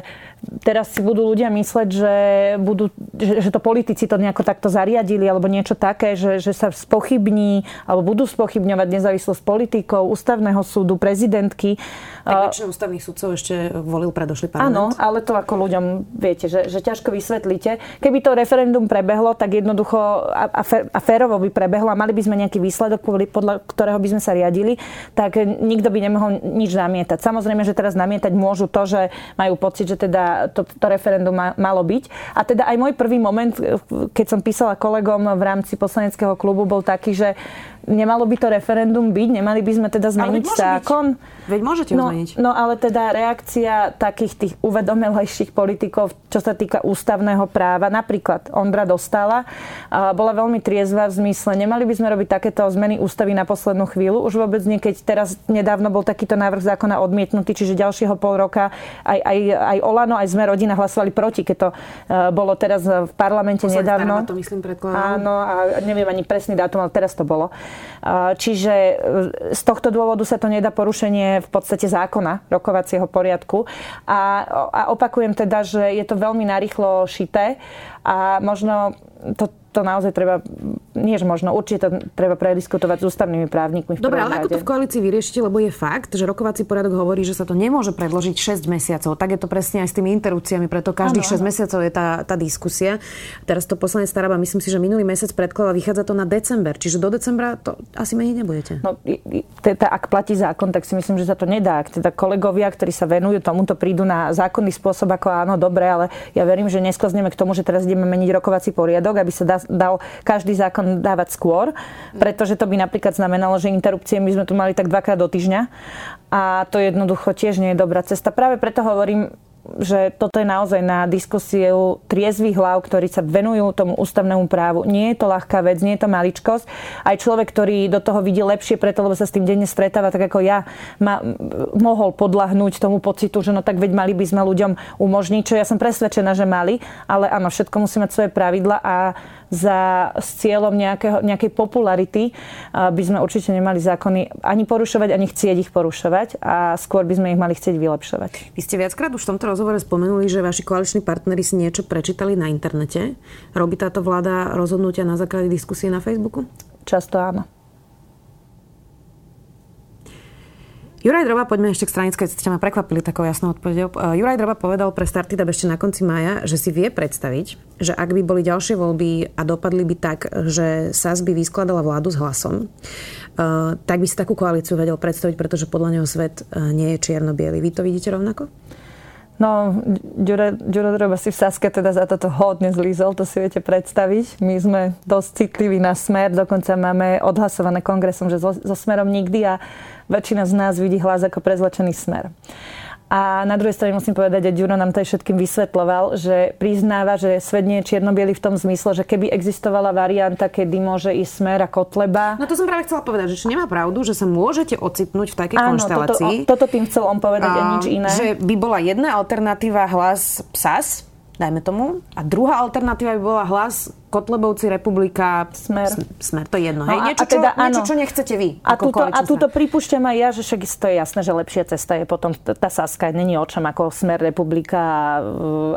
teraz si budú ľudia mysleť, že, budú, že, že to politici to nejako takto zariadili alebo niečo také, že, že sa spochybní alebo budú spochybňovať nezávislosť politikov, ústavného súdu, prezidentky. Tak väčšina ústavných súdcov ešte volil predošli parlament. Áno, ale to ako ľuďom viete, že, že ťažko vysvetlíte. Keby to referendum prebehlo, tak jednoducho a, a, férovo by prebehlo a mali by sme nejaký výsledok, podľa ktorého by sme sa riadili, tak nikto by nemohol nič namietať. Samozrejme, že teraz namietať môžu to, že majú pocit, že teda to, to referendum ma, malo byť. A teda aj môj prvý moment, keď som písala kolegom v rámci poslaneckého klubu, bol taký, že nemalo by to referendum byť, nemali by sme teda zmeniť zákon. Byť. Veď môžete no, zmeniť. No ale teda reakcia takých tých uvedomelejších politikov, čo sa týka ústavného práva, napríklad Ondra Dostala, bola veľmi triezva v zmysle, nemali by sme robiť takéto zmeny ústavy na poslednú chvíľu. Už vôbec nie, keď teraz nedávno bol takýto návrh zákona odmietnutý, čiže ďalšieho pol roka aj, aj, aj Olano, aj sme rodina hlasovali proti, keď to e, bolo teraz v parlamente Posledný nedávno. to myslím Áno, a neviem ani presný dátum, ale teraz to bolo. Čiže e, z tohto dôvodu sa to nedá porušenie v podstate zákona rokovacieho poriadku. A, a opakujem teda, že je to veľmi narýchlo šité a možno to, to naozaj treba, nie že možno, určite to treba prediskutovať s ústavnými právnikmi. V Dobre, ale ako to v koalícii vyriešite, lebo je fakt, že rokovací poriadok hovorí, že sa to nemôže predložiť 6 mesiacov. Tak je to presne aj s tými interrupciami, preto každých ano, 6 mesiacov je tá, tá diskusia. Teraz to poslanec Staraba, myslím si, že minulý mesiac predkladal, vychádza to na december, čiže do decembra to asi meniť nebudete. No, teda, ak platí zákon, tak si myslím, že sa to nedá. Ak teda kolegovia, ktorí sa venujú tomuto, prídu na zákonný spôsob, ako áno, dobre, ale ja verím, že nesklzneme k tomu, že teraz ideme meniť rokovací poriadok, aby sa dal každý zákon dávať skôr, pretože to by napríklad znamenalo, že interrupcie my sme tu mali tak dvakrát do týždňa a to jednoducho tiež nie je dobrá cesta. Práve preto hovorím, že toto je naozaj na diskusiu triezvých hlav, ktorí sa venujú tomu ústavnému právu. Nie je to ľahká vec, nie je to maličkosť. Aj človek, ktorý do toho vidí lepšie preto, lebo sa s tým denne stretáva, tak ako ja, ma, mohol podľahnúť tomu pocitu, že no tak veď mali by sme ľuďom umožniť, čo ja som presvedčená, že mali, ale áno, všetko musí mať svoje pravidla a za, s cieľom nejakého, nejakej popularity by sme určite nemali zákony ani porušovať, ani chcieť ich porušovať a skôr by sme ich mali chcieť vylepšovať. Vy ste viackrát už v tomto rozhovore spomenuli, že vaši koaliční partnery si niečo prečítali na internete. Robí táto vláda rozhodnutia na základe diskusie na Facebooku? Často áno. Juraj Droba, poďme ešte k stranickej, ste ma prekvapili takou jasnou odpovedou. Uh, Juraj Droba povedal pre Startida ešte na konci mája, že si vie predstaviť, že ak by boli ďalšie voľby a dopadli by tak, že SAS by vyskladala vládu s hlasom, uh, tak by si takú koalíciu vedel predstaviť, pretože podľa neho svet uh, nie je čierno-biely. Vy to vidíte rovnako? No, Ďuro Droba si v Saske teda za toto hodne zlízol, to si viete predstaviť. My sme dosť citliví na smer, dokonca máme odhlasované kongresom, že so, so smerom nikdy a väčšina z nás vidí hlas ako prezlečený smer. A na druhej strane musím povedať, že Ďuro nám to aj všetkým vysvetloval, že priznáva, že svet nie je čierno v tom zmysle, že keby existovala varianta, kedy môže ísť smer a kotleba. No to som práve chcela povedať, že či nemá pravdu, že sa môžete ocitnúť v takej Áno, konštelácii. Toto, toto tým chcel on povedať a, a nič iné. Že by bola jedna alternatíva hlas PSAS, dajme tomu. A druhá alternatíva by bola hlas Kotlebovci, Republika, Smer. Smer, to je jedno. No hej? Niečo, a teda, čo, niečo, čo nechcete vy. A túto, a túto pripúšťam aj ja, že však to je jasné, že lepšia cesta je potom tá Saska. Není o čom ako Smer, Republika a,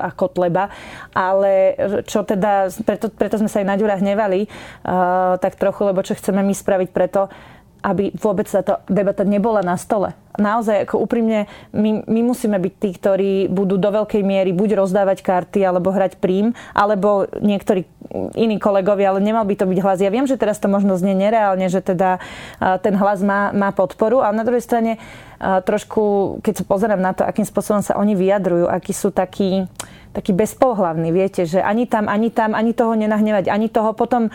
a Kotleba. Ale čo teda, preto, preto sme sa aj na Ďura hnevali, uh, tak trochu, lebo čo chceme my spraviť preto, aby vôbec táto debata nebola na stole. Naozaj, ako úprimne, my, my musíme byť tí, ktorí budú do veľkej miery buď rozdávať karty, alebo hrať prím, alebo niektorí iní kolegovia, ale nemal by to byť hlas. Ja viem, že teraz to možno znie nereálne, že teda ten hlas má, má podporu, ale na druhej strane trošku, keď sa pozerám na to, akým spôsobom sa oni vyjadrujú, akí sú takí taký bezpohlavný, viete, že ani tam, ani tam, ani toho nenahnevať, ani toho potom,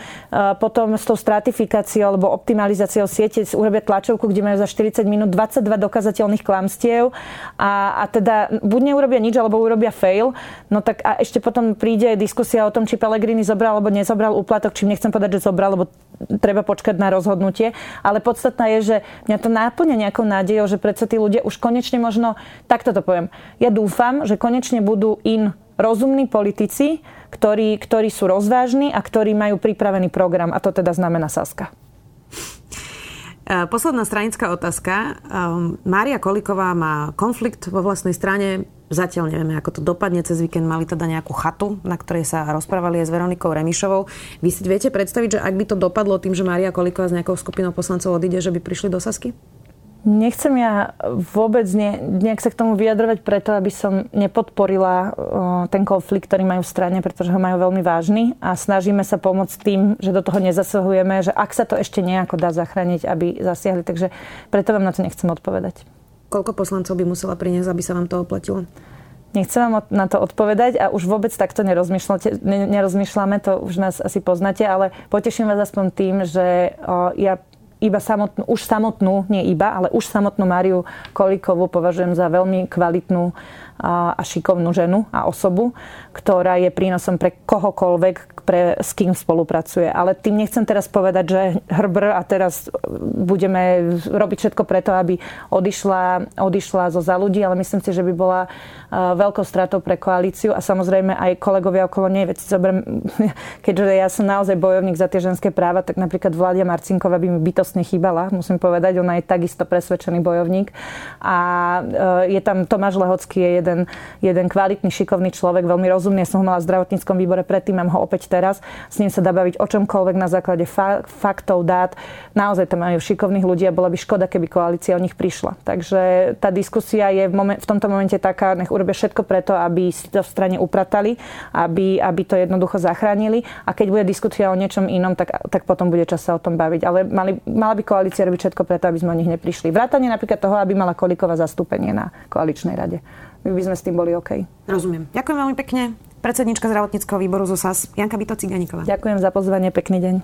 potom s tou stratifikáciou alebo optimalizáciou siete urobia tlačovku, kde majú za 40 minút 22 dokazateľných klamstiev a, a teda buď neurobia nič, alebo urobia fail, no tak a ešte potom príde diskusia o tom, či Pelegrini zobral alebo nezobral úplatok, čím nechcem povedať, že zobral, lebo treba počkať na rozhodnutie, ale podstatná je, že mňa to náplňa nejakou nádejou, že predsa tí ľudia už konečne možno, takto to poviem, ja dúfam, že konečne budú in rozumní politici, ktorí, ktorí sú rozvážni a ktorí majú pripravený program a to teda znamená Saska. Posledná stranická otázka. Ehm, Mária Koliková má konflikt vo vlastnej strane. Zatiaľ nevieme, ako to dopadne. Cez víkend mali teda nejakú chatu, na ktorej sa rozprávali aj s Veronikou Remišovou. Vy si viete predstaviť, že ak by to dopadlo tým, že Mária Koliková s nejakou skupinou poslancov odíde, že by prišli do Sasky? Nechcem ja vôbec ne, nejak sa k tomu vyjadrovať preto, aby som nepodporila ten konflikt, ktorý majú v strane, pretože ho majú veľmi vážny a snažíme sa pomôcť tým, že do toho nezasahujeme, že ak sa to ešte nejako dá zachrániť, aby zasiahli. Takže preto vám na to nechcem odpovedať. Koľko poslancov by musela priniesť, aby sa vám to oplatilo? Nechcem vám na to odpovedať a už vôbec takto nerozmýšľame, to už nás asi poznáte, ale poteším vás aspoň tým, že ja iba samotnú, už samotnú, nie iba, ale už samotnú Máriu Kolíkovú považujem za veľmi kvalitnú a šikovnú ženu a osobu, ktorá je prínosom pre kohokoľvek, pre, s kým spolupracuje. Ale tým nechcem teraz povedať, že hrbr a teraz budeme robiť všetko preto, aby odišla, odišla zo za ľudí, ale myslím si, že by bola veľkou stratou pre koalíciu a samozrejme aj kolegovia okolo nej. Veď zoberiem, <laughs> keďže ja som naozaj bojovník za tie ženské práva, tak napríklad Vládia Marcinková by mi bytostne chýbala, musím povedať. Ona je takisto presvedčený bojovník. A e, je tam Tomáš Lehocký, je jeden, jeden kvalitný, šikovný človek, veľmi rozumný. Ja som ho mala v zdravotníckom výbore predtým, mám ho opäť teraz. S ním sa dá baviť o čomkoľvek na základe fa- faktov, dát. Naozaj tam majú šikovných ľudí a bola by škoda, keby koalícia o nich prišla. Takže tá diskusia je v, momen- v tomto momente taká, nech urobia všetko preto, aby si to v strane upratali, aby, aby to jednoducho zachránili a keď bude diskusia o niečom inom, tak, tak potom bude čas sa o tom baviť. Ale mali, mala by koalícia robiť všetko preto, aby sme o nich neprišli. Vrátanie napríklad toho, aby mala Kolíková zastúpenie na koaličnej rade. My by sme s tým boli OK. Rozumiem. Ďakujem veľmi pekne. Predsednička zdravotníckého výboru zo SAS, Janka Vito Ciganíková. Ďakujem za pozvanie, pekný deň.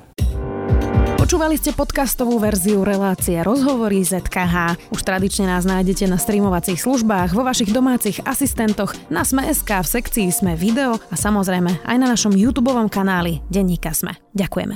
Počúvali ste podcastovú verziu relácie Rozhovory ZKH. Už tradične nás nájdete na streamovacích službách, vo vašich domácich asistentoch, na Sme.sk, v sekcii Sme video a samozrejme aj na našom YouTube kanáli Denníka Sme. Ďakujeme.